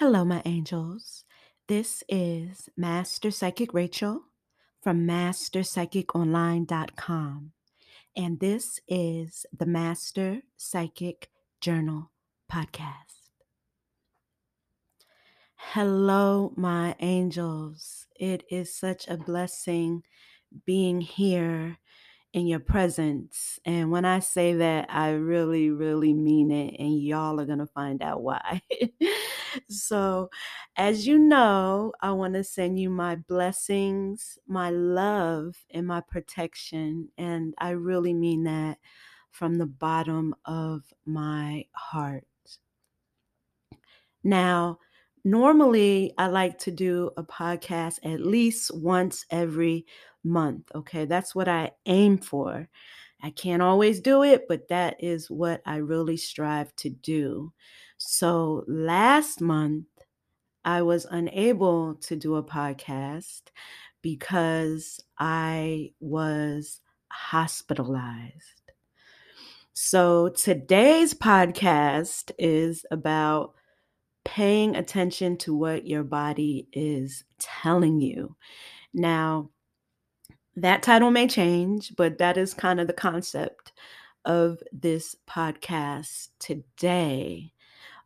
Hello, my angels. This is Master Psychic Rachel from MasterPsychicOnline.com. And this is the Master Psychic Journal Podcast. Hello, my angels. It is such a blessing being here in your presence. And when I say that, I really, really mean it. And y'all are going to find out why. so, as you know, I want to send you my blessings, my love, and my protection. And I really mean that from the bottom of my heart. Now, normally I like to do a podcast at least once every month. Okay, that's what I aim for. I can't always do it, but that is what I really strive to do. So last month, I was unable to do a podcast because I was hospitalized. So today's podcast is about paying attention to what your body is telling you. Now, that title may change, but that is kind of the concept of this podcast today.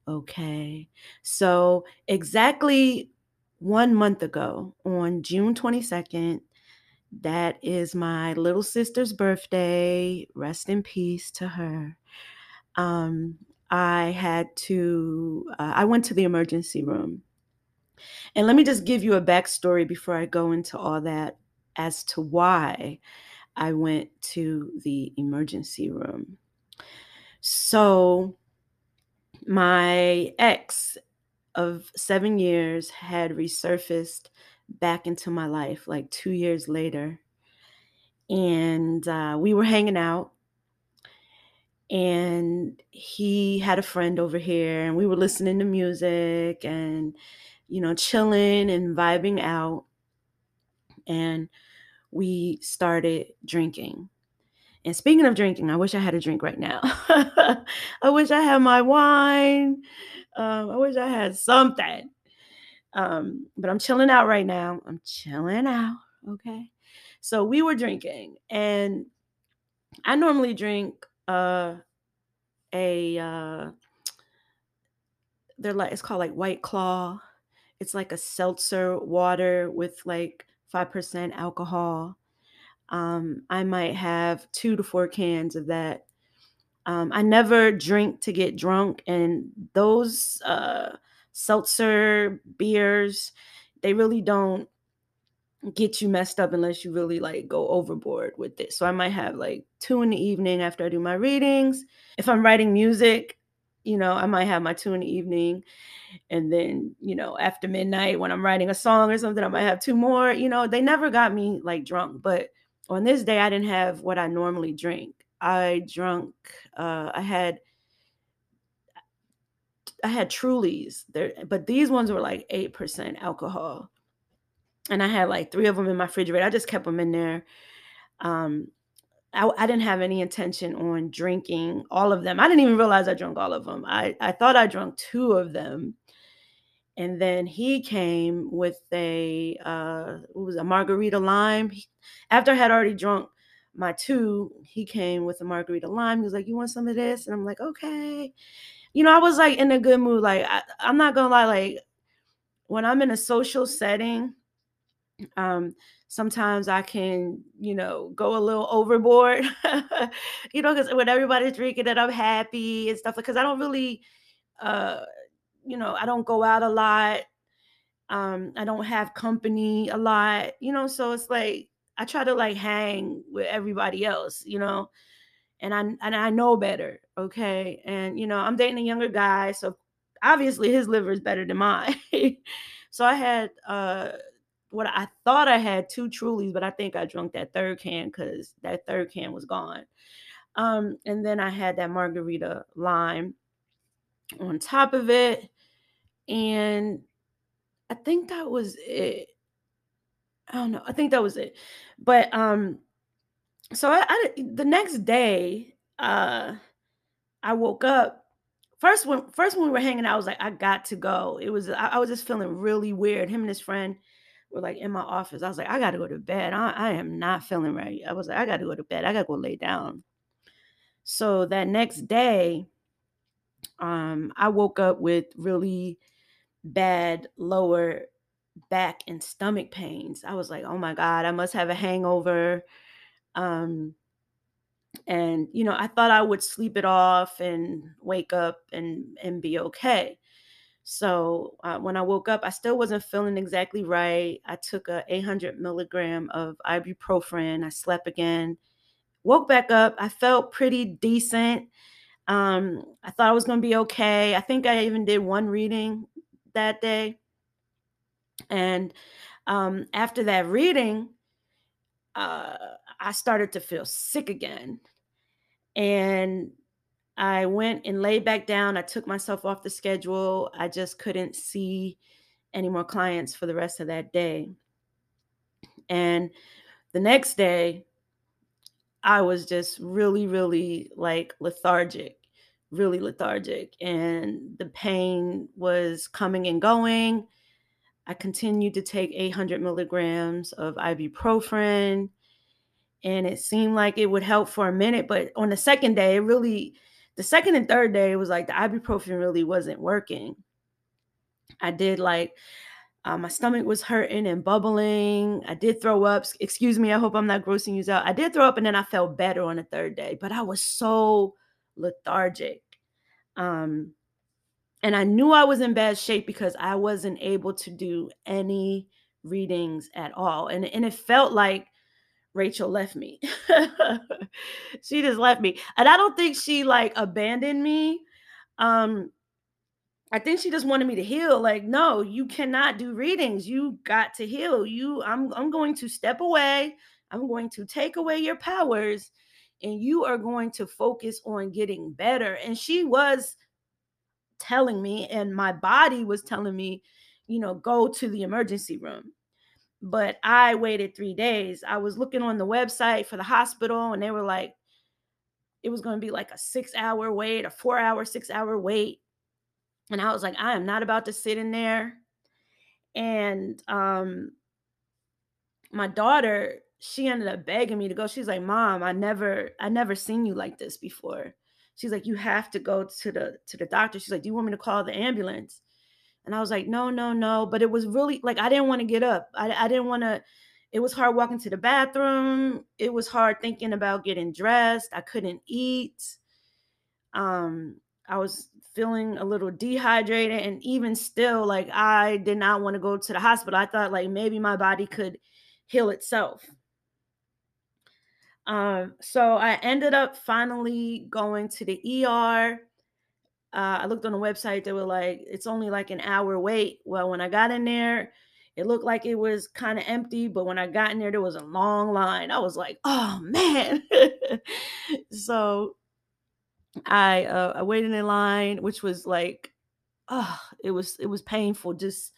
Okay. So, exactly one month ago, on June 22nd, that is my little sister's birthday. Rest in peace to her. Um, I had to, uh, I went to the emergency room. And let me just give you a backstory before I go into all that as to why I went to the emergency room. So, my ex of seven years had resurfaced back into my life like two years later. And uh, we were hanging out and he had a friend over here and we were listening to music and you know chilling and vibing out and we started drinking and speaking of drinking i wish i had a drink right now. I wish i had my wine. Um, i wish i had something. Um, but i'm chilling out right now. I'm chilling out okay? So we were drinking and i normally drink uh a uh they're like it's called like white claw. It's like a seltzer water with like 5% alcohol um i might have two to four cans of that um i never drink to get drunk and those uh seltzer beers they really don't get you messed up unless you really like go overboard with it. So I might have like two in the evening after I do my readings. If I'm writing music, you know, I might have my two in the evening. And then, you know, after midnight when I'm writing a song or something, I might have two more. You know, they never got me like drunk. But on this day, I didn't have what I normally drink. I drunk, uh, I had I had Trulies there, but these ones were like 8% alcohol and I had like three of them in my refrigerator. I just kept them in there. Um, I, I, didn't have any intention on drinking all of them. I didn't even realize I drank all of them. I, I thought I drank two of them. And then he came with a uh, what was a margarita lime. After I had already drunk my two, he came with a margarita lime. He was like, "You want some of this?" And I'm like, "Okay." You know, I was like in a good mood. Like I, I'm not gonna lie. Like when I'm in a social setting, um sometimes i can you know go a little overboard you know because when everybody's drinking and i'm happy and stuff because i don't really uh you know i don't go out a lot um i don't have company a lot you know so it's like i try to like hang with everybody else you know and i and i know better okay and you know i'm dating a younger guy so obviously his liver is better than mine so i had uh what I thought I had two Trulies, but I think I drank that third can because that third can was gone. Um, and then I had that margarita lime on top of it. And I think that was it. I don't know. I think that was it. But um, so I, I the next day, uh, I woke up first when first when we were hanging out, I was like, I got to go. It was I, I was just feeling really weird. Him and his friend were like in my office. I was like, I got to go to bed. I, I am not feeling right. I was like, I got to go to bed. I got to go lay down. So that next day, um, I woke up with really bad lower back and stomach pains. I was like, oh my God, I must have a hangover. Um, and you know, I thought I would sleep it off and wake up and and be okay. So uh, when I woke up, I still wasn't feeling exactly right. I took a 800 milligram of ibuprofen. I slept again, woke back up. I felt pretty decent. Um, I thought I was going to be okay. I think I even did one reading that day. And um, after that reading, uh, I started to feel sick again. And I went and laid back down. I took myself off the schedule. I just couldn't see any more clients for the rest of that day. And the next day, I was just really, really like lethargic, really lethargic. And the pain was coming and going. I continued to take 800 milligrams of ibuprofen, and it seemed like it would help for a minute. But on the second day, it really, the second and third day, it was like the ibuprofen really wasn't working. I did like, uh, my stomach was hurting and bubbling. I did throw up. Excuse me. I hope I'm not grossing you out. I did throw up and then I felt better on the third day, but I was so lethargic. Um, and I knew I was in bad shape because I wasn't able to do any readings at all. And, and it felt like Rachel left me. she just left me. And I don't think she like abandoned me. Um, I think she just wanted me to heal. Like, no, you cannot do readings. You got to heal. You, I'm I'm going to step away. I'm going to take away your powers and you are going to focus on getting better. And she was telling me, and my body was telling me, you know, go to the emergency room. But I waited three days. I was looking on the website for the hospital, and they were like, it was going to be like a six hour wait, a four hour, six hour wait. And I was like, I am not about to sit in there. And um, my daughter, she ended up begging me to go. She's like, Mom, I never, I never seen you like this before. She's like you have to go to the to the doctor. She's like do you want me to call the ambulance? And i was like no no no. But it was really like i didn't want to get up. I, I didn't want to it was hard walking to the bathroom. It was hard thinking about getting dressed. I couldn't eat. Um i was feeling a little dehydrated. And even still like i did not want to go to the hospital. I thought like maybe my body could heal itself um, so I ended up finally going to the ER. Uh, I looked on the website, they were like, it's only like an hour wait. Well, when I got in there, it looked like it was kind of empty, but when I got in there, there was a long line. I was like, oh man. so I uh, I waited in line, which was like, oh, it was it was painful just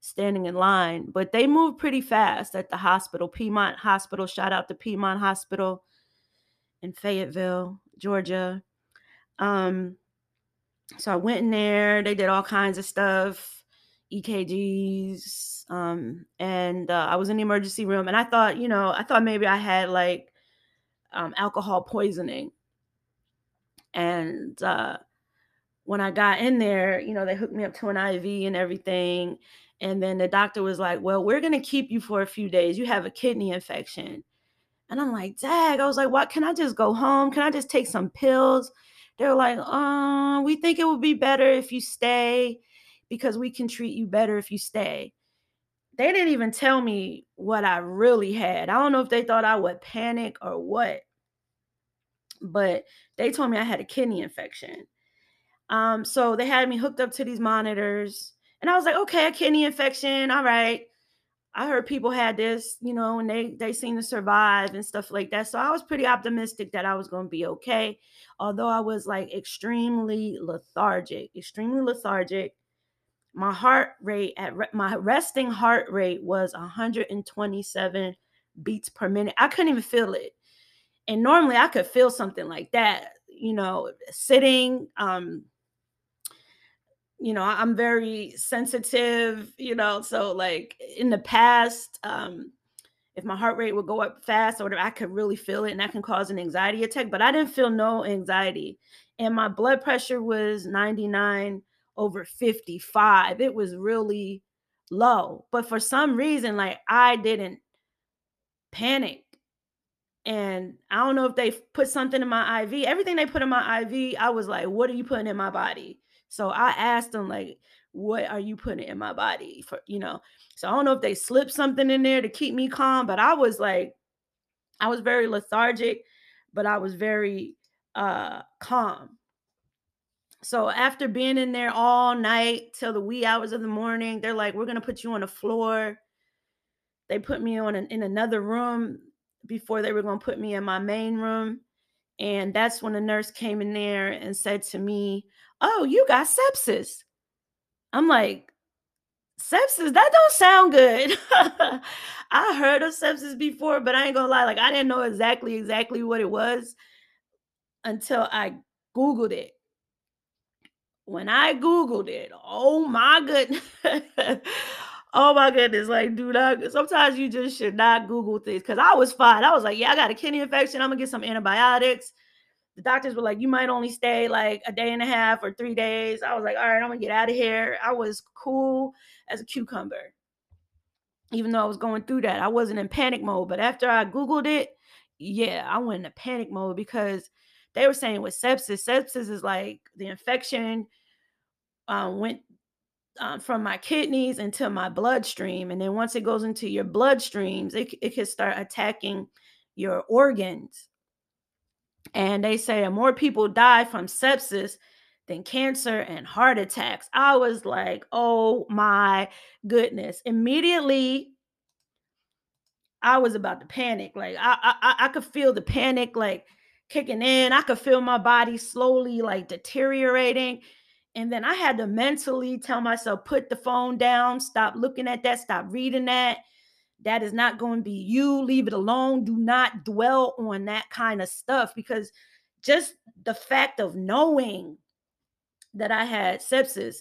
standing in line, but they moved pretty fast at the hospital, Piedmont Hospital. Shout out to Piedmont Hospital in Fayetteville, Georgia. Um, so I went in there. They did all kinds of stuff, EKGs, um, and uh, I was in the emergency room. And I thought, you know, I thought maybe I had like um, alcohol poisoning. And uh, when I got in there, you know, they hooked me up to an IV and everything. And then the doctor was like, Well, we're going to keep you for a few days. You have a kidney infection. And I'm like, Dag, I was like, What? Can I just go home? Can I just take some pills? They were like, uh, we think it would be better if you stay because we can treat you better if you stay. They didn't even tell me what I really had. I don't know if they thought I would panic or what, but they told me I had a kidney infection. Um, so they had me hooked up to these monitors and I was like, okay, a kidney infection. All right. I heard people had this, you know, and they they seem to survive and stuff like that. So I was pretty optimistic that I was going to be okay. Although I was like extremely lethargic, extremely lethargic. My heart rate at re- my resting heart rate was 127 beats per minute. I couldn't even feel it. And normally I could feel something like that, you know, sitting um you know, I'm very sensitive, you know, so like in the past, um, if my heart rate would go up fast or whatever, I could really feel it and that can cause an anxiety attack. But I didn't feel no anxiety. And my blood pressure was 99 over 55. It was really low. But for some reason, like I didn't panic. And I don't know if they put something in my IV. Everything they put in my IV, I was like, what are you putting in my body? So I asked them, like, what are you putting in my body for, you know? So I don't know if they slipped something in there to keep me calm, but I was like, I was very lethargic, but I was very uh calm. So after being in there all night till the wee hours of the morning, they're like, we're gonna put you on the floor. They put me on an, in another room before they were gonna put me in my main room. And that's when the nurse came in there and said to me, Oh, you got sepsis. I'm like, sepsis? That don't sound good. I heard of sepsis before, but I ain't gonna lie, like I didn't know exactly exactly what it was until I Googled it. When I Googled it, oh my goodness. oh my goodness. Like, dude, I, sometimes you just should not Google things because I was fine. I was like, yeah, I got a kidney infection. I'm gonna get some antibiotics the doctors were like, you might only stay like a day and a half or three days. I was like, all right, I'm gonna get out of here. I was cool as a cucumber. Even though I was going through that, I wasn't in panic mode. But after I Googled it, yeah, I went into panic mode because they were saying with sepsis, sepsis is like the infection um, went um, from my kidneys into my bloodstream. And then once it goes into your bloodstreams, it, it can start attacking your organs. And they say more people die from sepsis than cancer and heart attacks. I was like, oh my goodness. Immediately, I was about to panic. Like I, I I could feel the panic like kicking in. I could feel my body slowly like deteriorating. And then I had to mentally tell myself, put the phone down, stop looking at that, stop reading that. That is not going to be you. Leave it alone. Do not dwell on that kind of stuff because just the fact of knowing that I had sepsis,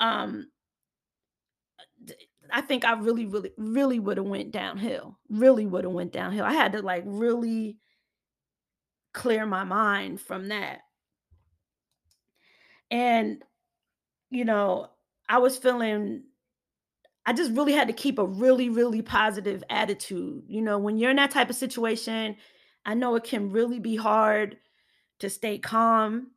um, I think I really, really, really would have went downhill. Really would have went downhill. I had to like really clear my mind from that. And you know, I was feeling I just really had to keep a really, really positive attitude. You know, when you're in that type of situation, I know it can really be hard to stay calm.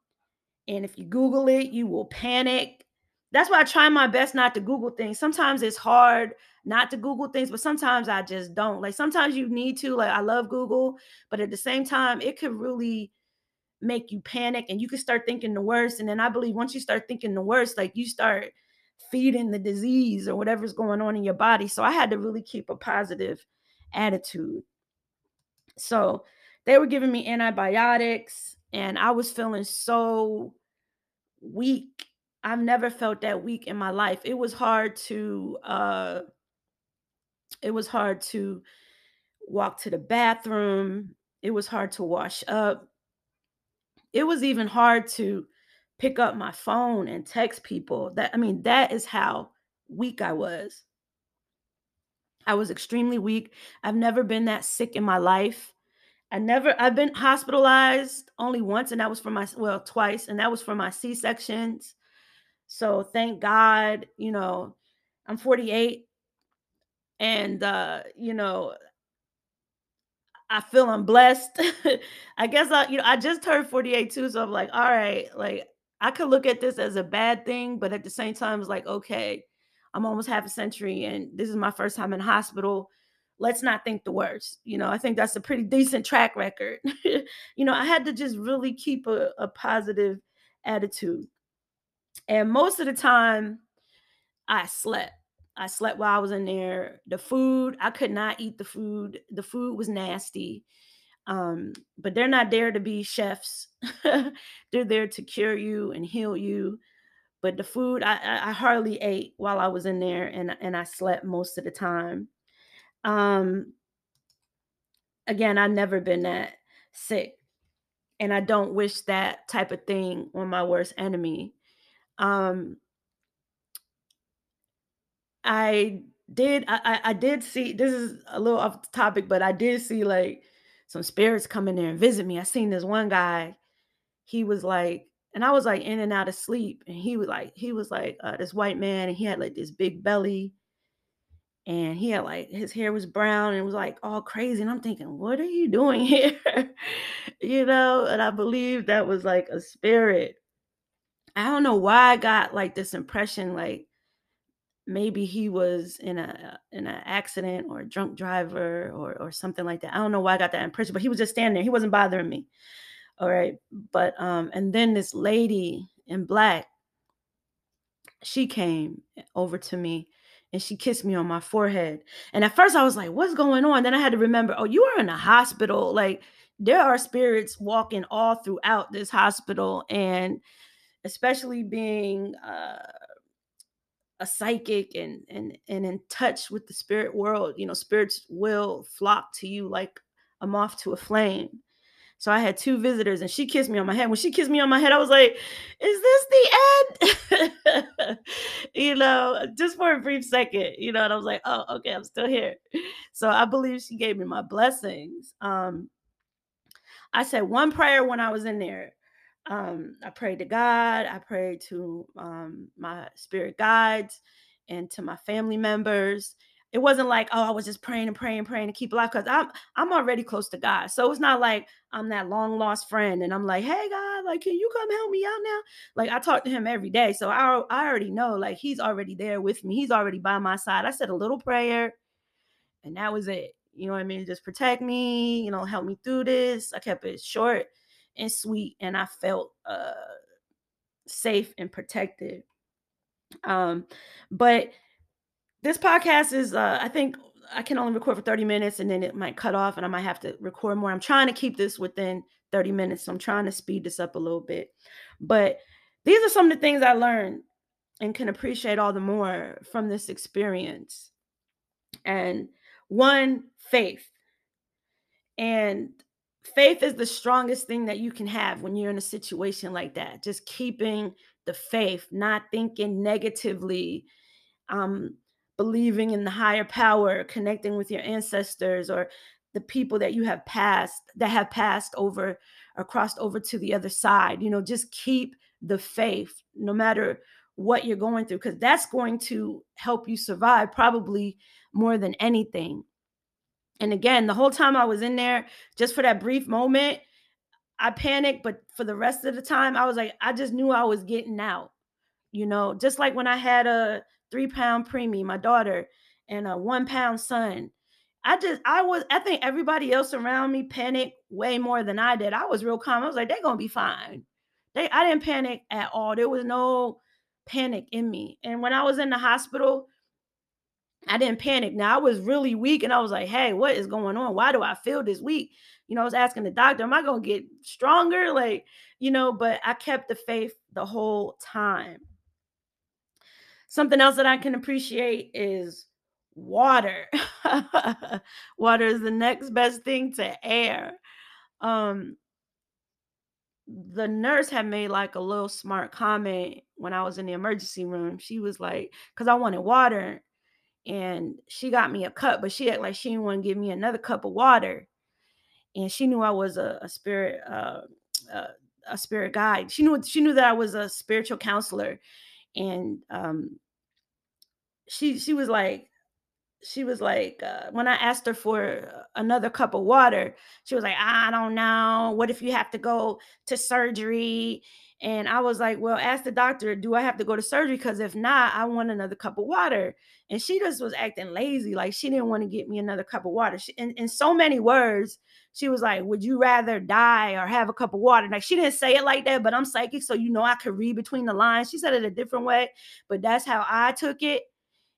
And if you Google it, you will panic. That's why I try my best not to Google things. Sometimes it's hard not to Google things, but sometimes I just don't. Like sometimes you need to, like I love Google, but at the same time, it could really make you panic and you can start thinking the worst. And then I believe once you start thinking the worst, like you start feeding the disease or whatever's going on in your body. So I had to really keep a positive attitude. So they were giving me antibiotics and I was feeling so weak. I've never felt that weak in my life. It was hard to uh it was hard to walk to the bathroom. It was hard to wash up. It was even hard to pick up my phone and text people. That I mean, that is how weak I was. I was extremely weak. I've never been that sick in my life. I never I've been hospitalized only once and that was for my well twice and that was for my C-sections. So thank God, you know, I'm 48 and uh you know I feel I'm blessed. I guess I you know I just turned 48 too so I'm like all right, like I could look at this as a bad thing, but at the same time, it's like, okay, I'm almost half a century and this is my first time in hospital. Let's not think the worst. You know, I think that's a pretty decent track record. you know, I had to just really keep a, a positive attitude. And most of the time, I slept. I slept while I was in there. The food, I could not eat the food. The food was nasty. Um, but they're not there to be chefs. they're there to cure you and heal you. But the food I, I, hardly ate while I was in there, and and I slept most of the time. Um, again, I've never been that sick, and I don't wish that type of thing on my worst enemy. Um, I did I, I I did see this is a little off topic, but I did see like some spirits come in there and visit me. I seen this one guy, he was like, and I was like in and out of sleep, and he was like, he was like uh, this white man, and he had like this big belly, and he had like his hair was brown and it was like all crazy. And I'm thinking, what are you doing here? you know, and I believe that was like a spirit. I don't know why I got like this impression like maybe he was in a in an accident or a drunk driver or or something like that. I don't know why I got that impression, but he was just standing there. He wasn't bothering me. All right. But um and then this lady in black, she came over to me and she kissed me on my forehead. And at first I was like, what's going on? Then I had to remember, oh, you are in a hospital. Like there are spirits walking all throughout this hospital and especially being uh a psychic and and and in touch with the spirit world you know spirits will flock to you like a moth to a flame. So i had two visitors and she kissed me on my head. When she kissed me on my head i was like is this the end? You know just for a brief second you know and i was like oh okay i'm still here. So i believe she gave me my blessings. Um i said one prayer when i was in there um, I prayed to God. I prayed to um, my spirit guides and to my family members. It wasn't like, oh, I was just praying and praying and praying to keep alive because I'm I'm already close to God. So it's not like I'm that long lost friend and I'm like, hey God, like, can you come help me out now? Like I talk to him every day. So I, I already know like he's already there with me. He's already by my side. I said a little prayer and that was it. You know what I mean? Just protect me, you know, help me through this. I kept it short and sweet and I felt uh safe and protected. Um but this podcast is uh I think I can only record for 30 minutes and then it might cut off and I might have to record more. I'm trying to keep this within 30 minutes. So I'm trying to speed this up a little bit. But these are some of the things I learned and can appreciate all the more from this experience. And one, faith. And faith is the strongest thing that you can have when you're in a situation like that. Just keeping the faith, not thinking negatively, um, believing in the higher power, connecting with your ancestors or the people that you have passed that have passed over or crossed over to the other side. You know, just keep the faith no matter what you're going through, because that's going to help you survive probably more than anything. And again, the whole time I was in there, just for that brief moment, I panicked. But for the rest of the time, I was like, I just knew I was getting out. You know, just like when I had a three pound preemie, my daughter, and a one pound son. I just, I was, I think everybody else around me panicked way more than I did. I was real calm. I was like, they're going to be fine. They, I didn't panic at all. There was no panic in me. And when I was in the hospital, I didn't panic. Now I was really weak and I was like, hey, what is going on? Why do I feel this weak? You know, I was asking the doctor, am I going to get stronger? Like, you know, but I kept the faith the whole time. Something else that I can appreciate is water. water is the next best thing to air. Um, the nurse had made like a little smart comment when I was in the emergency room. She was like, because I wanted water and she got me a cup, but she acted like she didn't want to give me another cup of water. And she knew I was a, a spirit, uh, uh, a spirit guide. She knew she knew that I was a spiritual counselor, and um, she she was like, she was like, uh, when I asked her for another cup of water, she was like, I don't know. What if you have to go to surgery? And I was like, well, ask the doctor, do I have to go to surgery? Because if not, I want another cup of water. And she just was acting lazy. Like she didn't want to get me another cup of water. She, in, in so many words, she was like, would you rather die or have a cup of water? Like she didn't say it like that, but I'm psychic. So, you know, I could read between the lines. She said it a different way, but that's how I took it.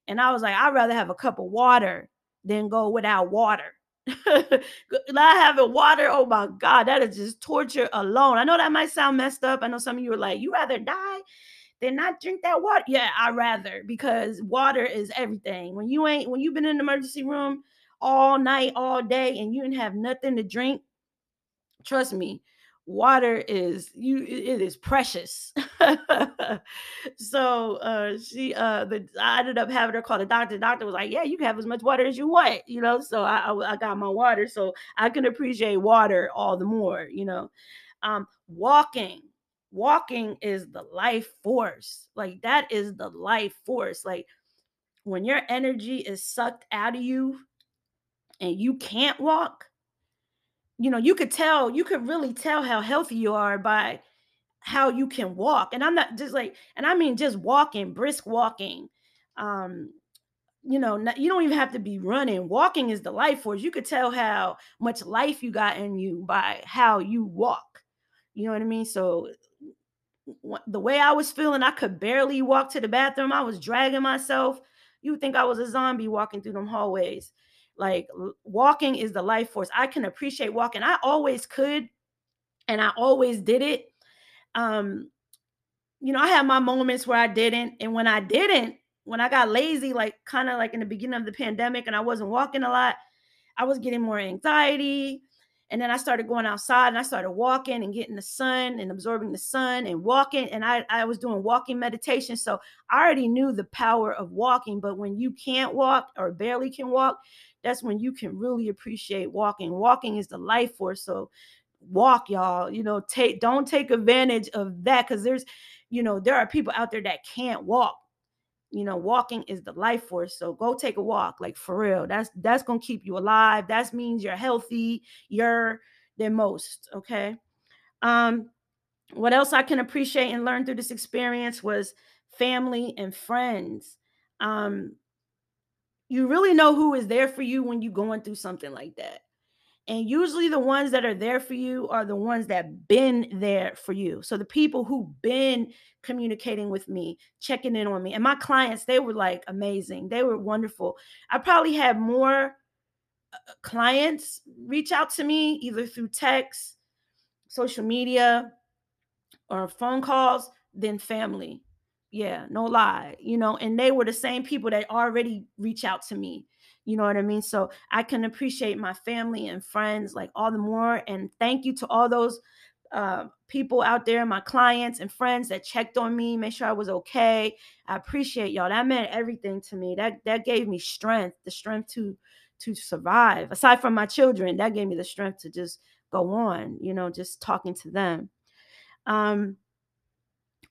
And I was like, I'd rather have a cup of water than go without water. not having water, oh my God, that is just torture alone. I know that might sound messed up. I know some of you are like, you rather die than not drink that water. Yeah, I rather because water is everything. When you ain't when you've been in the emergency room all night, all day, and you didn't have nothing to drink, trust me, water is you it is precious. So uh she uh the i ended up having her call the doctor the doctor was like yeah you can have as much water as you want you know so i i, I got my water so i can appreciate water all the more you know. Um walking walking is the life force like that is the life force like when your energy is sucked out of you and you can't walk you know, you could tell, you could really tell how healthy you are by how you can walk. And I'm not just like, and I mean just walking, brisk walking. Um, you know, not, you don't even have to be running. Walking is the life force. You could tell how much life you got in you by how you walk. You know what I mean? So the way I was feeling, I could barely walk to the bathroom. I was dragging myself. You think I was a zombie walking through them hallways. Like walking is the life force. I can appreciate walking. I always could, and I always did it. Um, you know, I had my moments where I didn't, and when I didn't, when I got lazy, like kind of like in the beginning of the pandemic, and I wasn't walking a lot, I was getting more anxiety. And then I started going outside and I started walking and getting the sun and absorbing the sun and walking. And I, I was doing walking meditation. So I already knew the power of walking. But when you can't walk or barely can walk, that's when you can really appreciate walking. Walking is the life force. So walk, y'all. You know, take don't take advantage of that because there's, you know, there are people out there that can't walk. You know, walking is the life force. So go take a walk, like for real. That's that's gonna keep you alive. That means you're healthy. You're the most. Okay. Um, what else I can appreciate and learn through this experience was family and friends. Um, you really know who is there for you when you're going through something like that. And usually the ones that are there for you are the ones that been there for you. So the people who been communicating with me, checking in on me. And my clients, they were like amazing. They were wonderful. I probably had more uh, clients reach out to me either through text, social media, or phone calls than family. Yeah, no lie. You know, and they were the same people that already reach out to me. You know what I mean? So I can appreciate my family and friends like all the more. And thank you to all those uh, people out there, my clients and friends that checked on me, made sure I was okay. I appreciate y'all. That meant everything to me. That that gave me strength, the strength to to survive. Aside from my children, that gave me the strength to just go on. You know, just talking to them. Um,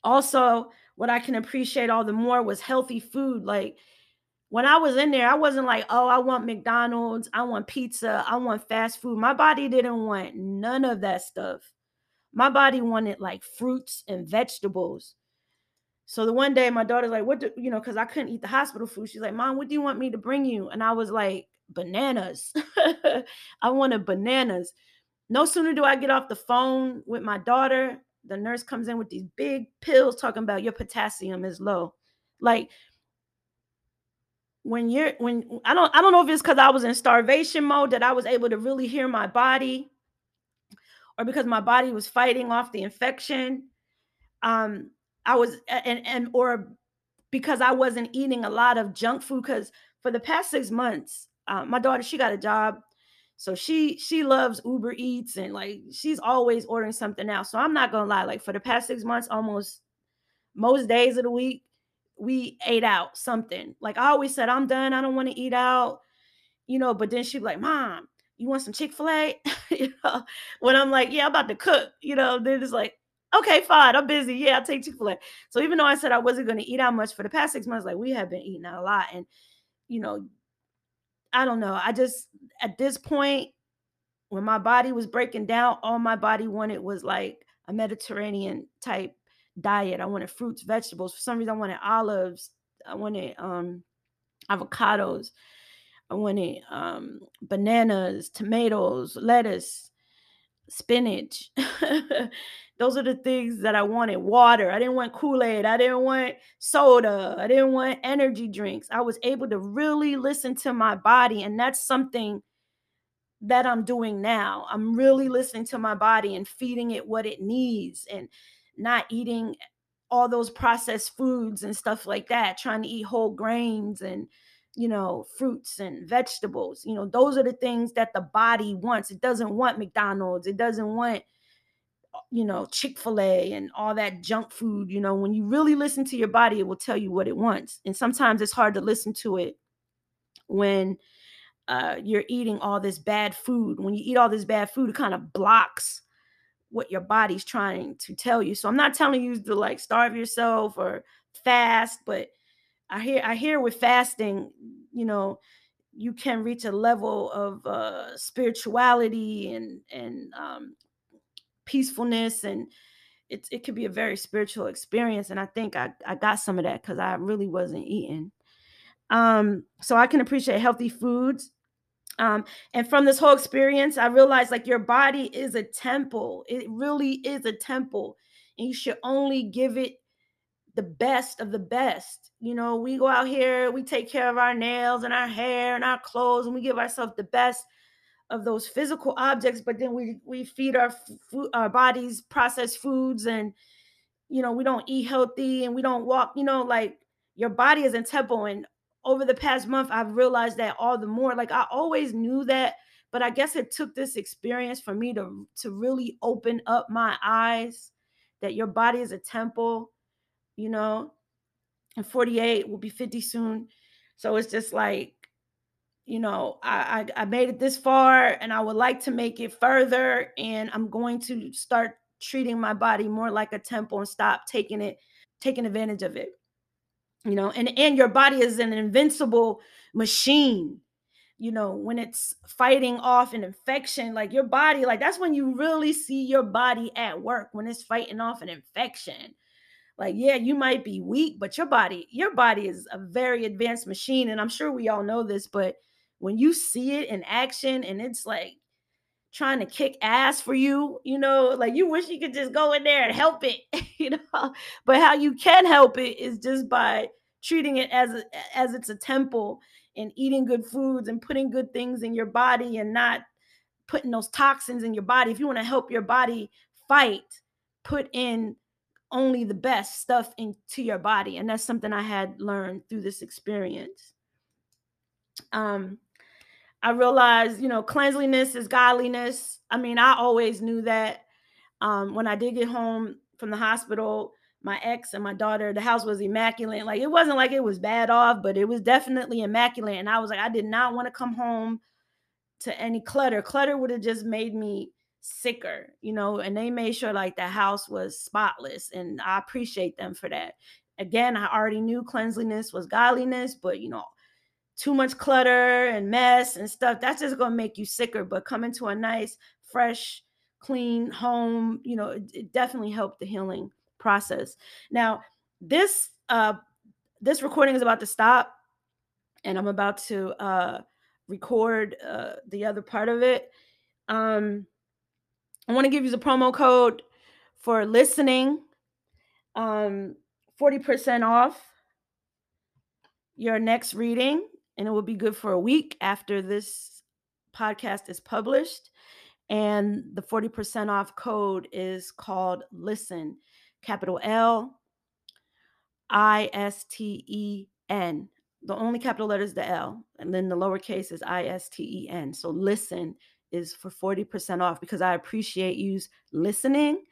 also, what I can appreciate all the more was healthy food. Like when I was in there, I wasn't like, oh, I want McDonald's, I want pizza, I want fast food. My body didn't want none of that stuff. My body wanted like fruits and vegetables. So the one day my daughter's like, what do you know, because I couldn't eat the hospital food. She's like, Mom, what do you want me to bring you? And I was like, bananas. I wanted bananas. No sooner do I get off the phone with my daughter the nurse comes in with these big pills talking about your potassium is low. Like when you're when I don't I don't know if it's because I was in starvation mode that I was able to really hear my body or because my body was fighting off the infection. Um I was and and or because I wasn't eating a lot of junk food because for the past six months, uh, my daughter she got a job so she she loves Uber Eats and like she's always ordering something else. So I'm not gonna lie, like for the past six months, almost most days of the week, we ate out something. Like I always said, I'm done. I don't want to eat out, you know. But then she'd be like, Mom, you want some Chick Fil A? you know, when I'm like, Yeah, I'm about to cook. You know, then it's like, Okay, fine. I'm busy. Yeah, I'll take Chick Fil A. So even though I said I wasn't to eat out much for the past six months, like we have been eating out a lot, and you know, I don't know. I just at this point, when my body was breaking down, all my body wanted was like a Mediterranean type diet. I wanted fruits, vegetables. For some reason, I wanted olives. I wanted um avocados. I wanted um bananas, tomatoes, lettuce, spinach. Those are the things that I wanted. Water. I didn't want Kool-Aid. I didn't want soda. I didn't want energy drinks. I was able to really listen to my body. And that's something that I'm doing now. I'm really listening to my body and feeding it what it needs and not eating all those processed foods and stuff like that, trying to eat whole grains and you know, fruits and vegetables. You know, those are the things that the body wants. It doesn't want McDonald's. It doesn't want you know, Chick fil A and all that junk food. You know, when you really listen to your body, it will tell you what it wants. And sometimes it's hard to listen to it when uh, you're eating all this bad food. When you eat all this bad food, it kind of blocks what your body's trying to tell you. So I'm not telling you to like starve yourself or fast, but I hear I hear with fasting, you know, you can reach a level of uh, spirituality and and um, peacefulness and it, it could be a very spiritual experience and i think i, I got some of that because i really wasn't eating. Um, so i can appreciate healthy foods um, and from this whole experience i realized like your body is a temple. It really is a temple and you should only give it the best of the best. You know we go out here we take care of our nails and our hair and our clothes and we give ourselves the best of those physical objects but then we we feed our food our bodies processed foods and you know we don't eat healthy and we don't walk you know like your body is in temple and over the past month i've realized that all the more like i always knew that but i guess it took this experience for me to to really open up my eyes that your body is a temple you know and 48 will be 50 soon. So it's just like you know, I, I, I made it this far and I would like to make it further. And I'm going to start treating my body more like a temple and stop taking it, taking advantage of it. You know, and, and your body is an invincible machine. You know, when it's fighting off an infection, like your body, like that's when you really see your body at work when it's fighting off an infection like yeah you might be weak but your body your body is a very advanced machine and i'm sure we all know this but when you see it in action and it's like trying to kick ass for you, you know, like you wish you could just go in there and help it, you know. But how you can help it is just by treating it as a, as it's a temple and eating good foods and putting good things in your body and not putting those toxins in your body. If you want to help your body fight, put in only the best stuff into your body and that's something I had learned through this experience. Um I realized, you know, cleanliness is godliness. I mean, I always knew that. Um, when I did get home from the hospital, my ex and my daughter, the house was immaculate. Like it wasn't like it was bad off, but it was definitely immaculate. And I was like, I did not want to come home to any clutter. Clutter would have just made me sicker, you know, and they made sure like the house was spotless. And I appreciate them for that. Again, I already knew cleanliness was godliness, but you know, too much clutter and mess and stuff, that's just going to make you sicker. But coming to a nice, fresh, clean home, you know, it, it definitely helped the healing process. Now, this uh this recording is about to stop and I'm about to uh record uh the other part of it. Um I want to give you the promo code for listening. Um 40% off your next reading and it will be good for a week after this podcast is published. And the 40% off code is called LISTEN, capital L I S T E N. The only capital letter is the L, and then the lowercase is I S T E N. So listen is for 40% off because I appreciate you listening.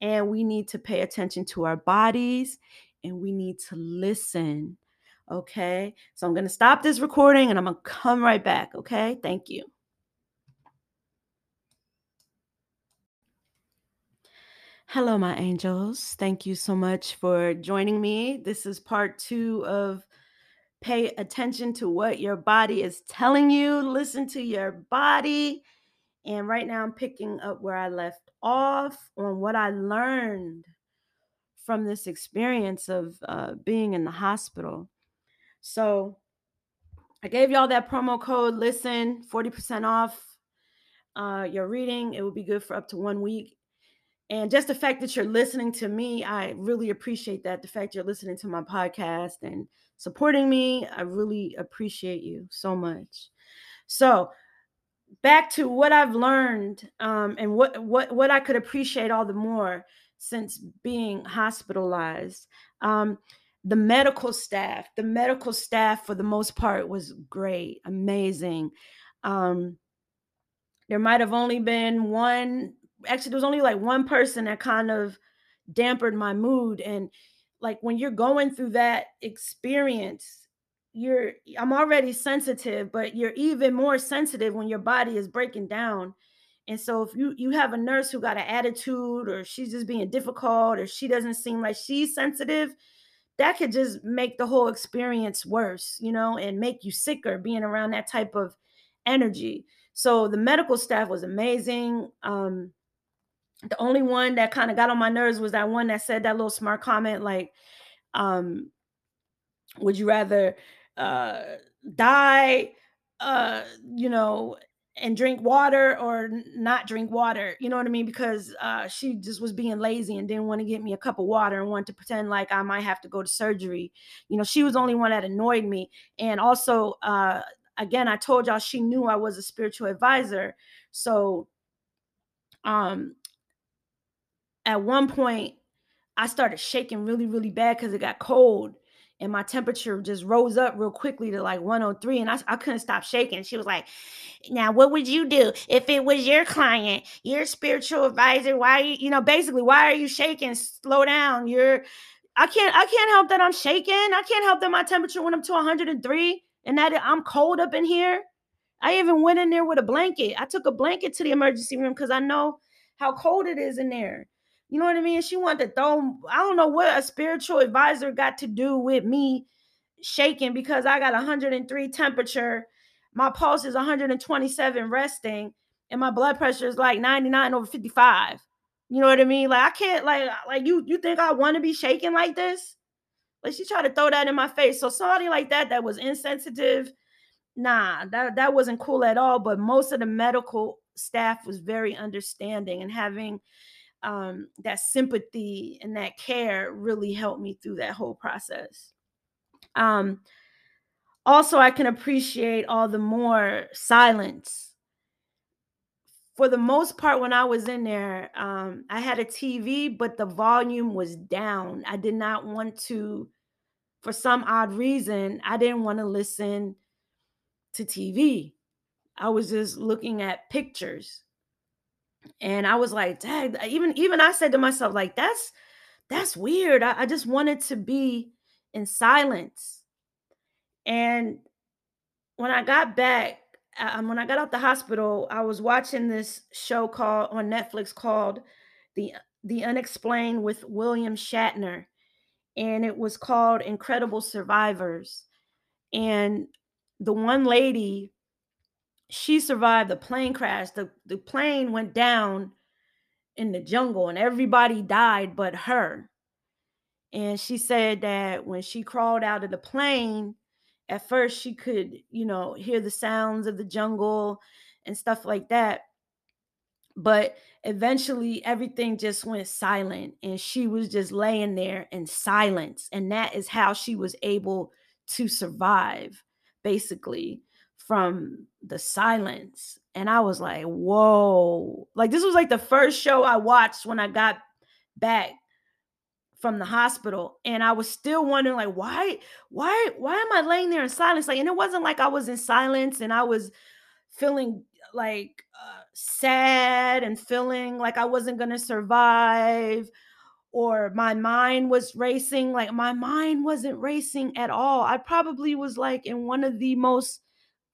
And we need to pay attention to our bodies and we need to listen Okay. So I'm going to stop this recording and I'm going to come right back. Okay. Thank you. Hello, my angels. Thank you so much for joining me. This is part two of pay attention to what your body is telling you. Listen to your body. And right now, I'm picking up where I left off on what I learned from this experience of uh, being in the hospital. So I gave y'all that promo code. Listen, 40% off uh, your reading. It will be good for up to one week. And just the fact that you're listening to me, I really appreciate that. The fact you're listening to my podcast and supporting me, I really appreciate you so much. So, back to what I've learned um, and what what what I could appreciate all the more since being hospitalized. Um, the medical staff the medical staff for the most part was great amazing. Um there might have only been one actually there was only like one person that kind of dampened my mood and like when you're going through that experience you're I'm already sensitive but you're even more sensitive when your body is breaking down. And so if you you have a nurse who got an attitude or she's just being difficult or she doesn't seem like she's sensitive that could just make the whole experience worse you know and make you sicker being around that type of energy. So the medical staff was amazing um the only one that kind of got on my nerves was that one that said that little smart comment like um would you rather uh die uh you know and drink water or not drink water you know what i mean? Because uh she just was being lazy and didn't want to get me a cup of water and wanted to pretend like i might have to go to surgery. You know she was the only one that annoyed me. And also uh again i told y'all she knew i was a spiritual advisor. So um at one point I started shaking really, really bad because it got cold and my temperature just rose up real quickly to like 103 and I, I couldn't stop shaking. She was like, now what would you do if it was your client, your spiritual advisor? Why, you, you know, basically, why are you shaking? Slow down. You're, I can't, I can't help that I'm shaking. I can't help that my temperature went up to 103 and that I'm cold up in here. I even went in there with a blanket. I took a blanket to the emergency room because I know how cold it is in there. You know what I mean? She wanted to throw, I don't know what a spiritual advisor got to do with me shaking because I got 103 temperature. My pulse is 127 resting, and my blood pressure is like 99 over 55. You know what I mean? Like I can't like like you you think I want to be shaking like this? Like she tried to throw that in my face. So somebody like that that was insensitive, nah, that that wasn't cool at all. But most of the medical staff was very understanding and having um, that sympathy and that care really helped me through that whole process. Um, also, I can appreciate all the more silence. For the most part, when I was in there, um, I had a TV, but the volume was down. I did not want to, for some odd reason, I didn't want to listen to TV. I was just looking at pictures and I was like, dang, even even I said to myself, like, that's that's weird. I, I just wanted to be in silence. And when I got back, um, when I got out the hospital, I was watching this show called on Netflix called the the Unexplained with William Shatner, and it was called Incredible Survivors. And the one lady she survived the plane crash. The, the plane went down in the jungle and everybody died but her. And she said that when she crawled out of the plane, at first she could, you know, hear the sounds of the jungle and stuff like that. But eventually everything just went silent and she was just laying there in silence. And that is how she was able to survive, basically from the silence. And I was like, whoa. Like, this was like the first show I watched when I got back from the hospital and i was still wondering like why why why am i laying there in silence like and it wasn't like i was in silence and i was feeling like uh, sad and feeling like i wasn't going to survive or my mind was racing like my mind wasn't racing at all i probably was like in one of the most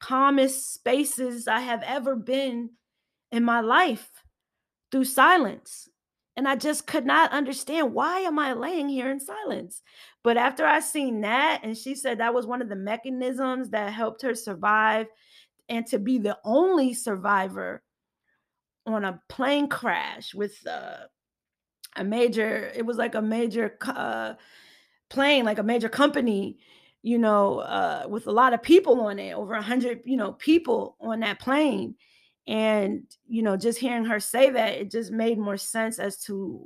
calmest spaces I have ever been in my life through silence. And I just could not understand why am I laying here in silence? But after I seen that, and she said that was one of the mechanisms that helped her survive and to be the only survivor on a plane crash with uh, a major, it was like a major uh, plane, like a major company you know, uh, with a lot of people on it, over a hundred, you know, people on that plane. And, you know, just hearing her say that, it just made more sense as to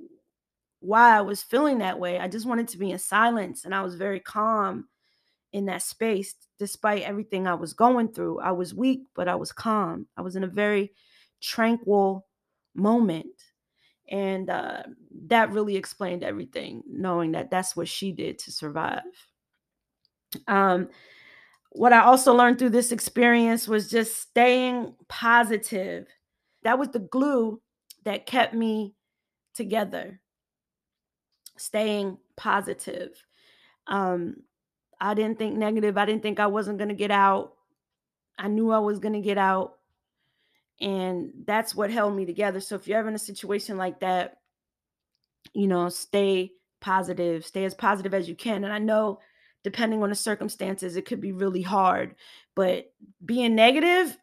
why I was feeling that way. I just wanted to be in silence and I was very calm in that space despite everything I was going through. I was weak, but I was calm. I was in a very tranquil moment. And uh, that really explained everything, knowing that that's what she did to survive. Um, what I also learned through this experience was just staying positive. That was the glue that kept me together, staying positive. Um, I didn't think negative. I didn't think I wasn't going to get out. I knew I was going to get out. And that's what held me together. So if you're ever in a situation like that, you know, stay positive, stay as positive as you can. And I know depending on the circumstances, it could be really hard, but being negative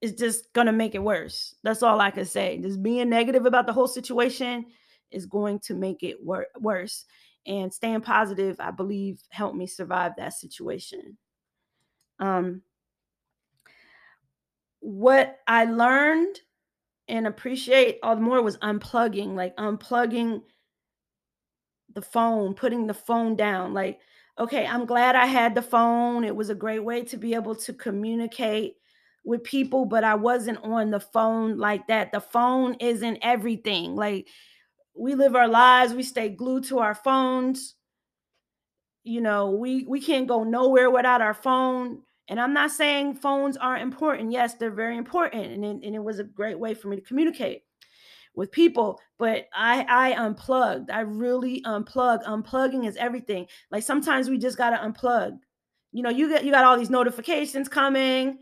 is just going to make it worse. That's all I can say. Just being negative about the whole situation is going to make it wor- worse. And staying positive, I believe, helped me survive that situation. Um, what I learned and appreciate all the more was unplugging, like unplugging the phone, putting the phone down. Like, okay, I'm glad I had the phone. It was a great way to be able to communicate with people, but I wasn't on the phone like that. The phone isn't everything. Like we live our lives, we stay glued to our phones. You know, we we can't go nowhere without our phone. And I'm not saying phones aren't important. Yes, they're very important. And it, and it was a great way for me to communicate with people but i i unplugged i really unplug unplugging is everything. Like sometimes we just got to unplug. You know you get you got all these notifications coming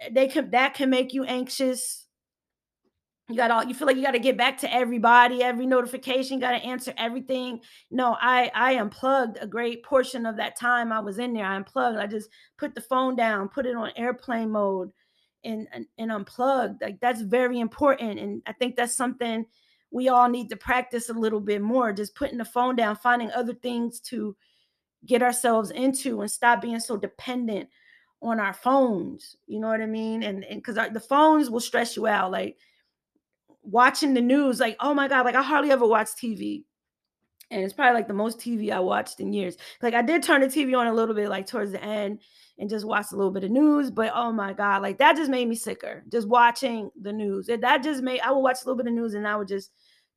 eh, they can that can make you anxious. You got all you feel like you got to get back to everybody every notification got to answer everything. No i i unplugged a great portion of that time i was in there. I unplugged i just put the phone down put it on airplane mode and and, and unplugged like that's very important and i think that's something we all need to practice a little bit more just putting the phone down finding other things to get ourselves into and stop being so dependent on our phones. You know what I mean? And and because the phones will stress you out. Like watching the news, like oh my god, like I hardly ever watch TV, and it's probably like the most TV I watched in years. Like I did turn the TV on a little bit, like towards the end, and just watch a little bit of news. But oh my god, like that just made me sicker. Just watching the news, that just made I would watch a little bit of news, and I would just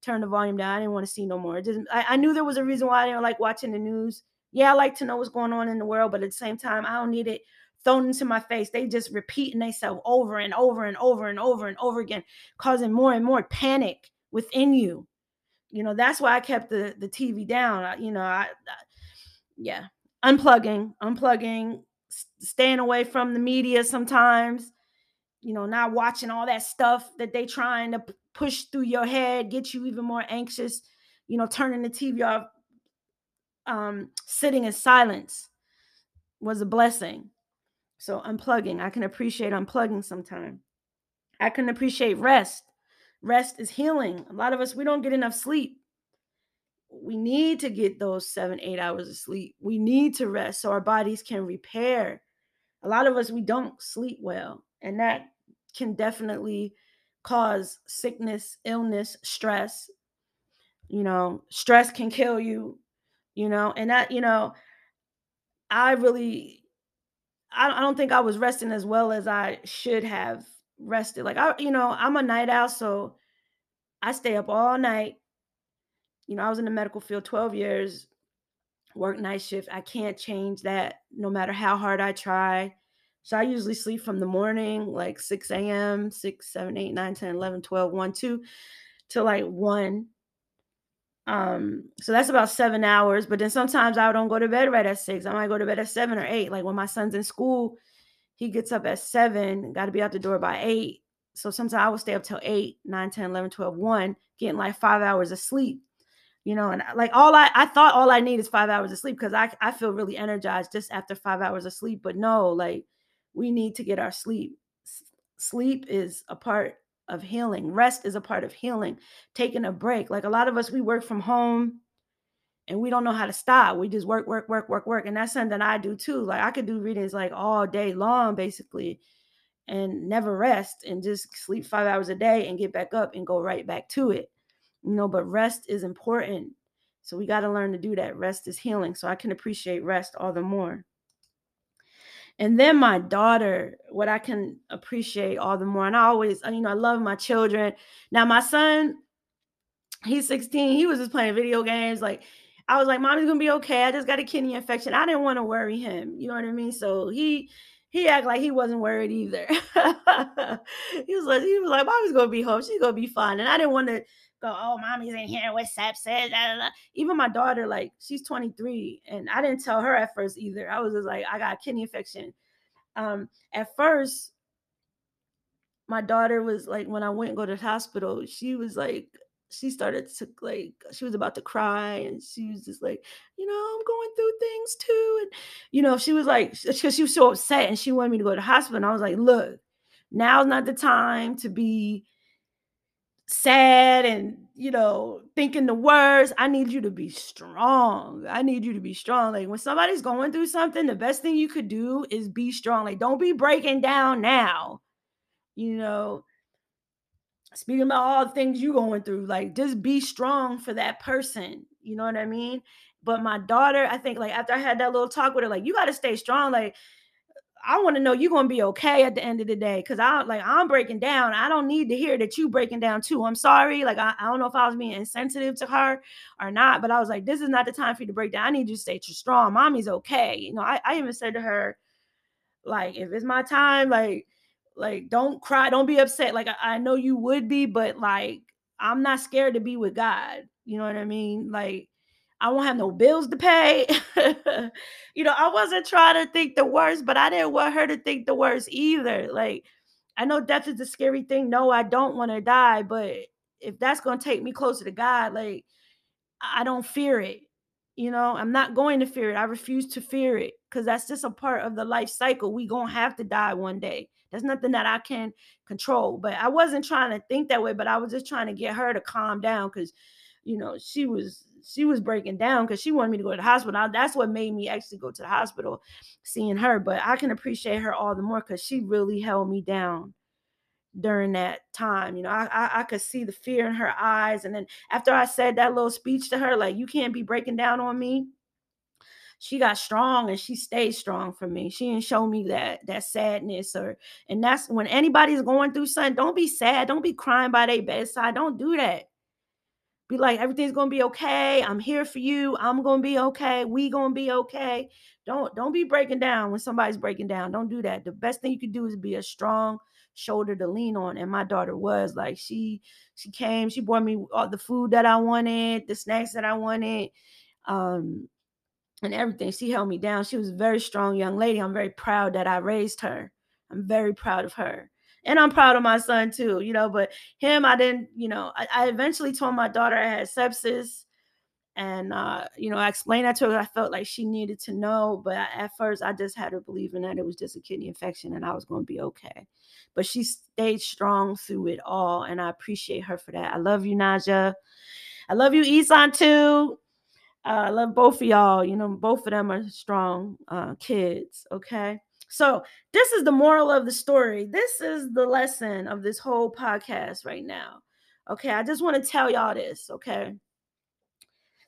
turn the volume down. I didn't want to see no more. It just I, I knew there was a reason why I didn't like watching the news. Yeah, I like to know what's going on in the world, but at the same time, I don't need it thrown into my face. They just repeating themselves over and over and over and over and over again, causing more and more panic within you. You know, that's why I kept the the TV down. I, you know, I, I yeah, unplugging, unplugging, staying away from the media sometimes. You know, not watching all that stuff that they trying to push through your head, get you even more anxious. You know, turning the TV off, um, sitting in silence was a blessing. So unplugging, I can appreciate unplugging sometime. I can appreciate rest. Rest is healing. A lot of us, we don't get enough sleep. We need to get those seven, eight hours of sleep. We need to rest so our bodies can repair. A lot of us, we don't sleep well, and that can definitely cause sickness, illness, stress. You know, stress can kill you, you know, and that, you know, I really I, don't think I was resting as well as I should have rested. Like I, you know, I'm a night owl, so I stay up all night. You know, I was in the medical field 12 years, work night shift. I can't change that no matter how hard I try. So I usually sleep from the morning, like 6 a.m., 6, 7, 8, 9, 10, 11, 12, 1, 2, to like 1. Um, so that's about seven hours. But then sometimes I don't go to bed right at six. I might go to bed at seven or eight. Like when my son's in school, he gets up at seven, got to be out the door by eight. So sometimes I will stay up till 8, 9, 10, 11, 12, 1, getting like five hours of sleep. You know, and like all I I thought all I need is five hours of sleep because I I feel really energized just after five hours of sleep. But no, like we need to get our sleep. Sleep is a part of healing. Rest is a part of healing. Taking a break. Like a lot of us, we work from home and we don't know how to stop. We just work, work, work, work, work. And that's something I do too. Like I could do readings like all day long, basically, and never rest and just sleep five hours a day and get back up and go right back to it. You know, but rest is important. So we got to learn to do that. Rest is healing. So I can appreciate rest all the more. And then my daughter, what I can appreciate all the more. And I always, uh, you know, I love my children. Now, my son, he's 16. He was just playing video games. Like, I was like, Mommy's gonna be okay. I just got a kidney infection. I didn't want to worry him. You know what I mean? So he he acted like he wasn't worried either. he was like, he was like, mommy's gonna be home. She's gonna be fine. And I didn't want to go, oh, mommy's in here with sepsis. Even my daughter, like, she's 23, and I didn't tell her at first either. I was just like, I got a kidney infection. Um, at first, my daughter was like, when I went and go to the hospital, she was like, she started to like she was about to cry and she was just like you know i'm going through things too and you know she was like because she was so upset and she wanted me to go to the hospital and i was like look now's not the time to be sad and you know thinking the worst. I need you to be strong. I need you to be strong. Like when somebody's going through something the best thing you could do is be strong. Like don't be breaking down now you know speaking about all the things you going through like just be strong for that person you know what i mean? But my daughter i think like after i had that little talk with her like you got to stay strong like i want to know you're gonna be okay at the end of the day because i like i'm breaking down. I don't need to hear that you breaking down too. I'm sorry like I, I don't know if i was being insensitive to her or not but i was like this is not the time for you to break down. I need you to stay strong. Mommy's okay. You know i, I even said to her like if it's my time like like, don't cry, don't be upset. Like, I, I know you would be, but like, I'm not scared to be with God. You know what I mean? Like, I won't have no bills to pay. you know, I wasn't trying to think the worst, but I didn't want her to think the worst either. Like, I know death is a scary thing. No, I don't want to die, but if that's going to take me closer to God, like, I don't fear it. You know, I'm not going to fear it. I refuse to fear it because that's just a part of the life cycle. We gonna have to die one day. There's nothing that I can control. But I wasn't trying to think that way, but I was just trying to get her to calm down because, you know, she was she was breaking down because she wanted me to go to the hospital. that's what made me actually go to the hospital, seeing her. But I can appreciate her all the more because she really held me down during that time. You know, I, I, I could see the fear in her eyes. And then after I said that little speech to her, like, you can't be breaking down on me she got strong and she stayed strong for me. She didn't show me that that sadness or and that's when anybody's going through something, don't be sad, don't be crying by their bedside. Don't do that. Be like, everything's gonna be okay. I'm here for you. I'm gonna be okay. We gonna be okay. Don't don't be breaking down when somebody's breaking down. Don't do that. The best thing you can do is be a strong shoulder to lean on. And my daughter was like, she she came, she brought me all the food that I wanted, the snacks that I wanted. Um, and everything. She held me down. She was a very strong young lady. I'm very proud that I raised her. I'm very proud of her. And I'm proud of my son too, you know. But him, I didn't, you know, I, I eventually told my daughter I had sepsis. And, uh, you know, I explained that to her. I felt like she needed to know. But at first, I just had her believing that it was just a kidney infection and I was going to be okay. But she stayed strong through it all. And I appreciate her for that. I love you, Naja. I love you, Isan, too. Uh, I love both of y'all. You know, both of them are strong uh, kids. Okay. So, this is the moral of the story. This is the lesson of this whole podcast right now. Okay. I just want to tell y'all this. Okay.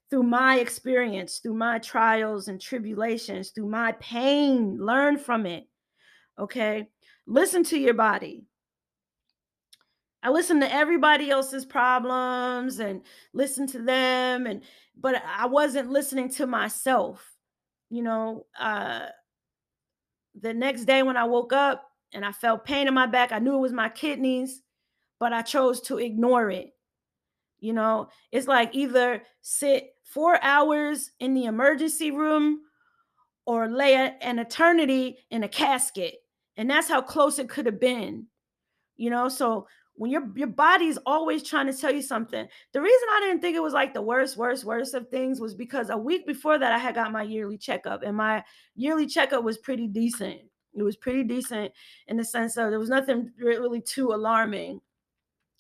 Through my experience, through my trials and tribulations, through my pain, learn from it. Okay. Listen to your body. I listen to everybody else's problems and listen to them and but I wasn't listening to myself. You know, uh the next day when I woke up and I felt pain in my back, I knew it was my kidneys, but I chose to ignore it. You know, it's like either sit 4 hours in the emergency room or lay an eternity in a casket. And that's how close it could have been. You know, so when your your body's always trying to tell you something. The reason I didn't think it was like the worst, worst, worst of things was because a week before that I had got my yearly checkup, and my yearly checkup was pretty decent. It was pretty decent in the sense of there was nothing really too alarming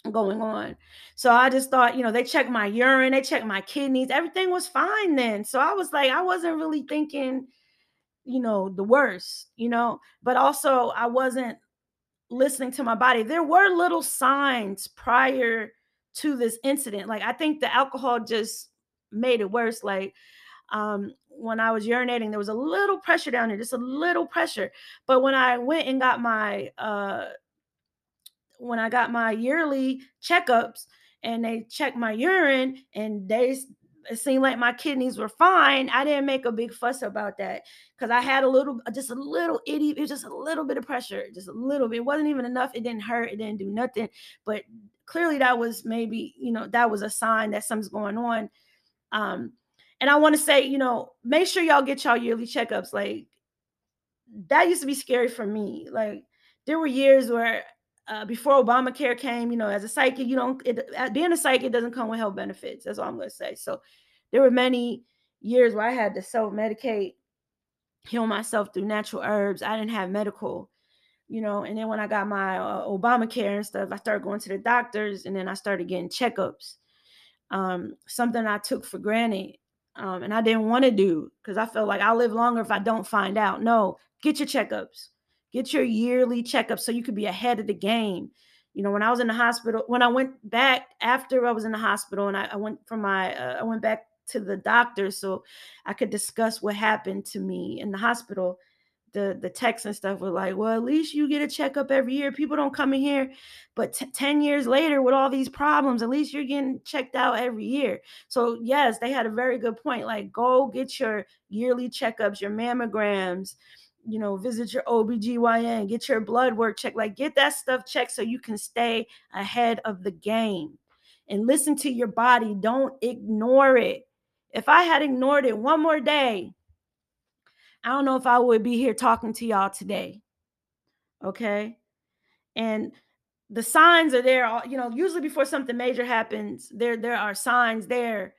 going on. So I just thought, you know, they checked my urine, they checked my kidneys, everything was fine then. So I was like, I wasn't really thinking, you know, the worst, you know, but also I wasn't listening to my body. There were little signs prior to this incident. Like I think the alcohol just made it worse. Like um when I was urinating, there was a little pressure down there, just a little pressure. But when I went and got my uh when I got my yearly checkups and they checked my urine and they it seemed like my kidneys were fine. I didn't make a big fuss about that because I had a little, just a little itty, it was just a little bit of pressure, just a little bit. It wasn't even enough. It didn't hurt. It didn't do nothing. But clearly that was maybe, you know, that was a sign that something's going on. Um, and I want to say, you know, make sure y'all get y'all yearly checkups. Like that used to be scary for me. Like there were years where uh, before Obamacare came, you know, as a psychic, you don't it, being a psychic doesn't come with health benefits. That's all I'm going to say. So there were many years where I had to self medicate, heal myself through natural herbs. I didn't have medical, you know. And then when I got my uh, Obamacare and stuff, I started going to the doctors, and then I started getting checkups. Um, something I took for granted, um, and I didn't want to do because I felt like I'll live longer if I don't find out. No, get your checkups Get your yearly checkup so you could be ahead of the game. You know, when I was in the hospital, when I went back after I was in the hospital and I, I went for my, uh, I went back to the doctor so I could discuss what happened to me in the hospital. The the texts and stuff were like, well, at least you get a checkup every year. People don't come in here, but t- ten years later, with all these problems, at least you're getting checked out every year. So yes, they had a very good point. Like, go get your yearly checkups, your mammograms, you know, visit your OBGYN, get your blood work checked, like get that stuff checked so you can stay ahead of the game and listen to your body. Don't ignore it. If I had ignored it one more day, I don't know if I would be here talking to y'all today. Okay. And the signs are there, you know, usually before something major happens, there there are signs there,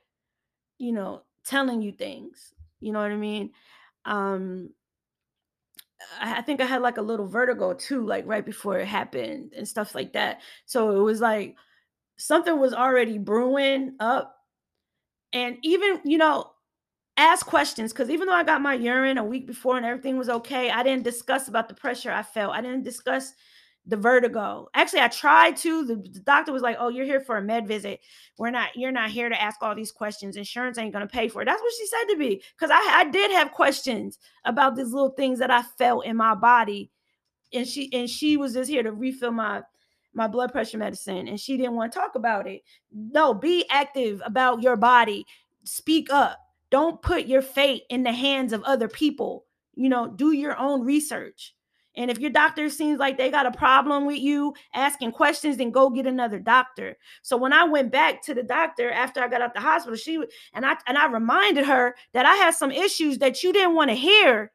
you know, telling you things. You know what I mean? Um I think I had like a little vertigo too, like right before it happened and stuff like that. So it was like something was already brewing up. And even, you know, ask questions because even though I got my urine a week before and everything was okay, I didn't discuss about the pressure I felt. I didn't discuss the vertigo. Actually, I tried to. The, the, doctor was like, "Oh, you're here for a med visit. We're not. You're not here to ask all these questions. Insurance ain't gonna pay for it." That's what she said to me. Because I, I did have questions about these little things that I felt in my body, and she and she was just here to refill my my blood pressure medicine, and she didn't want to talk about it. No, be active about your body. Speak up. Don't put your fate in the hands of other people. You know, do your own research and if your doctor seems like they got a problem with you asking questions, then go get another doctor. So when I went back to the doctor after I got out the hospital, she and I and I reminded her that I had some issues that you didn't want to hear.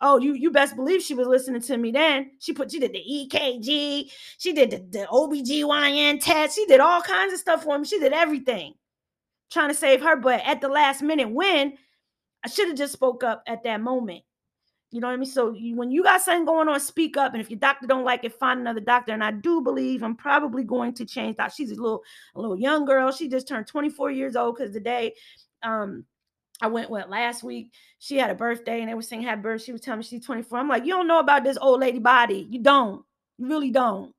Oh, you you best believe she was listening to me then. She put she did the EKG, she did the, the OBGYN test, she did all kinds of stuff for me. She did everything trying to save her. But at the last minute, when I should have just spoke up at that moment. You know what I mean? So you, when you got something going on, speak up. And if your doctor don't like it, find another doctor. And I do believe I'm probably going to change that. She's a little, a little young girl. She just turned 24 years old because today, um, I went what last week. She had a birthday and they were saying happy birthday. She was telling me she's 24. I'm like, you don't know about this old lady body. You don't. You really don't.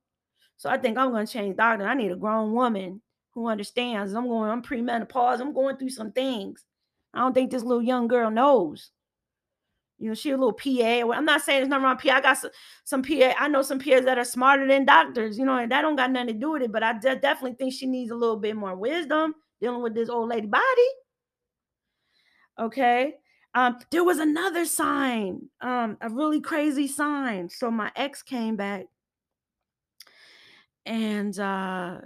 So I think I'm gonna change doctor. I need a grown woman who understands. I'm going, I'm premenopause. I'm going through some things. I don't think this little young girl knows. You know, she a little PA. I'm not saying there's nothing wrong PA. I got some, some PA. I know some PAs that are smarter than doctors, you know, and that don't got nothing to do with it. But I de- definitely think she needs a little bit more wisdom dealing with this old lady body. Okay. Um, there was another sign, um, a really crazy sign. So my ex came back and uh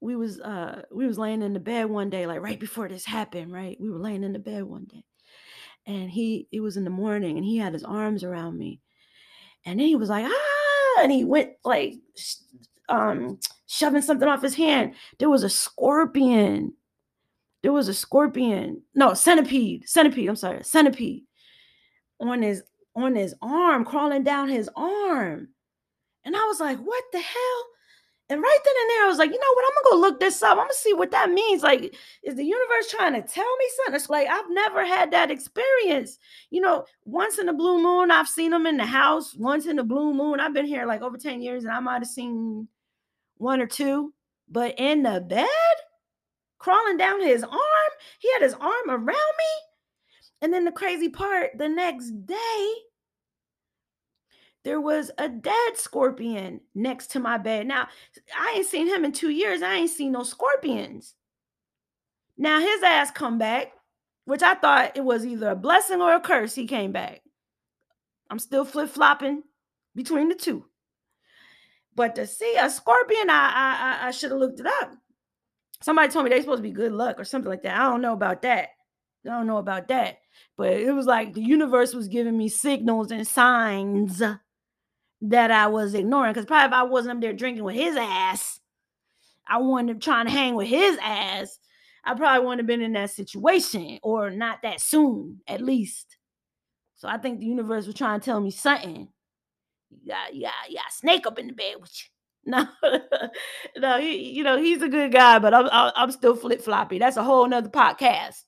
we was uh we was laying in the bed one day, like right before this happened, right? We were laying in the bed one day and he it was in the morning and he had his arms around me. And then he was like ah! And he went like um shoving something off his hand. There was a scorpion. There was a scorpion. No centipede centipede i'm sorry centipede on his on his arm crawling down his arm. And i was like what the hell and right then and there, I was like, you know what? I'm gonna go look this up. I'm gonna see what that means. Like, is the universe trying to tell me something? It's like I've never had that experience. You know, once in a blue moon, I've seen them in the house. Once in a blue moon, I've been here like over 10 years, and I might have seen one or two. But in the bed, crawling down his arm, he had his arm around me. And then the crazy part, the next day, there was a dead scorpion next to my bed. Now, I ain't seen him in two years. I ain't seen no scorpions. Now his ass come back, which I thought it was either a blessing or a curse. He came back. I'm still flip flopping between the two. But to see a scorpion, I I, I should have looked it up. Somebody told me they supposed to be good luck or something like that. I don't know about that. I don't know about that. But it was like the universe was giving me signals and signs that I was ignoring. Because probably if I wasn't up there drinking with his ass, I wanted trying to hang with his ass, I probably wouldn't have been in that situation or not that soon, at least. So I think the universe was trying to tell me something. Got, you got snake up in the bed with you. No, no, he, you know, he's a good guy, but I'm, I'm still flip floppy. That's a whole nother podcast.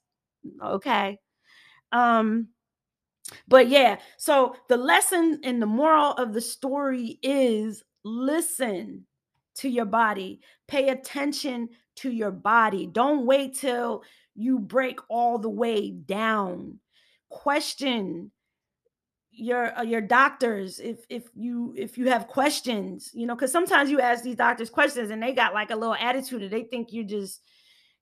Okay. Um, but yeah, so the lesson and the moral of the story is listen to your body, pay attention to your body. Don't wait till you break all the way down. Question your uh, your doctors if if you if you have questions you know because sometimes you ask these doctors questions and they got like a little attitude and they think you just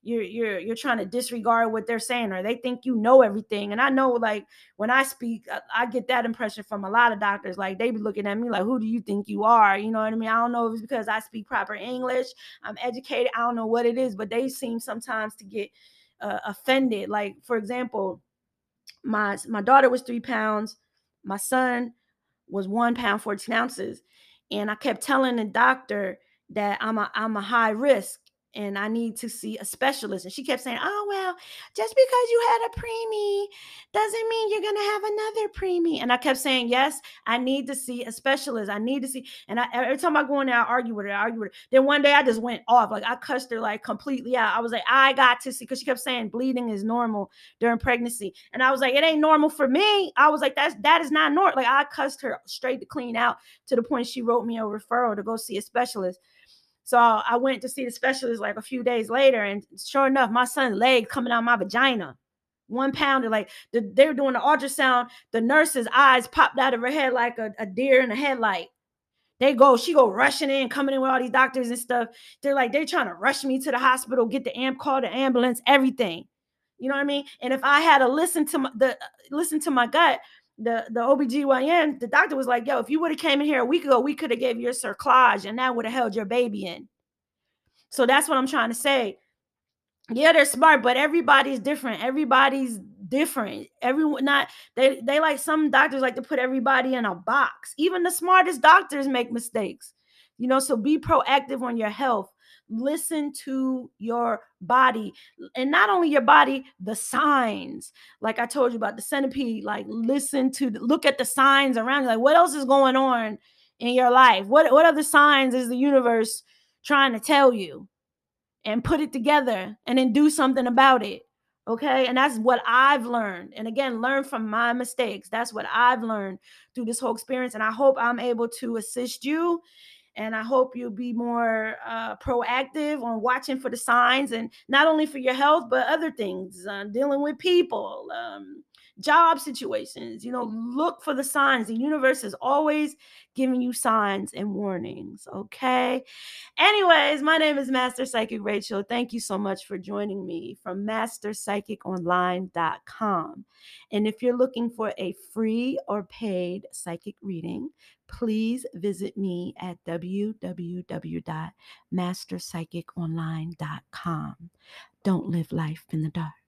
you're you're you're trying to disregard what they're saying or they think you know everything. And i know like when i speak I, I, get that impression from a lot of doctors like they be looking at me like who do you think you are? You know what i mean? I don't know if it's because i speak proper english i'm educated i don't know what it is but they seem sometimes to get uh, offended. Like for example my my daughter was three pounds my son was one pound 14 ounces and i kept telling the doctor that i'm a i'm a high risk and I need to see a specialist. And she kept saying, Oh, well, just because you had a preemie doesn't mean you're going to have another preemie. And I kept saying, Yes, I need to see a specialist. I need to see. And I, every time I go in there, I argue with her, I argue with her. Then one day I just went off. Like I cussed her like completely out. I was like, I got to see, because she kept saying bleeding is normal during pregnancy. And I was like, It ain't normal for me. I was like, That's that is not normal. Like I cussed her straight to clean out to the point she wrote me a referral to go see a specialist. So I went to see the specialist like a few days later, and sure enough, my son's leg coming out my vagina, one pounder. Like the, they were doing the ultrasound, the nurse's eyes popped out of her head like a, a deer in a headlight. They go, she go rushing in, coming in with all these doctors and stuff. They're like, they're trying to rush me to the hospital, get the amp, call the ambulance, everything. You know what I mean? And if I had to listen to my, the listen to my gut, the the OBGYN, the doctor was like, yo, if you would have came in here a week ago, we could have gave you a cerclage and that would have held your baby in. So that's what I'm trying to say. Yeah, they're smart, but everybody's different. Everybody's different. Everyone not they they like some doctors like to put everybody in a box. Even the smartest doctors make mistakes. You know, so be proactive on your health listen to your body and not only your body the signs. Like i told you about the centipede like listen to look at the signs around you like what else is going on in your life? What what other signs is the universe trying to tell you? And put it together and then do something about it okay? And that's what i've learned and again learn from my mistakes. That's what i've learned through this whole experience and i hope i'm able to assist you and I hope you'll be more uh, proactive on watching for the signs and not only for your health, but other things, uh, dealing with people, um, job situations. You know, look for the signs. The universe is always giving you signs and warnings. Okay. Anyways, my name is Master Psychic Rachel. Thank you so much for joining me from masterpsychiconline.com. And if you're looking for a free or paid psychic reading, please visit me at www.masterpsychiconline.com. Don't live life in the dark.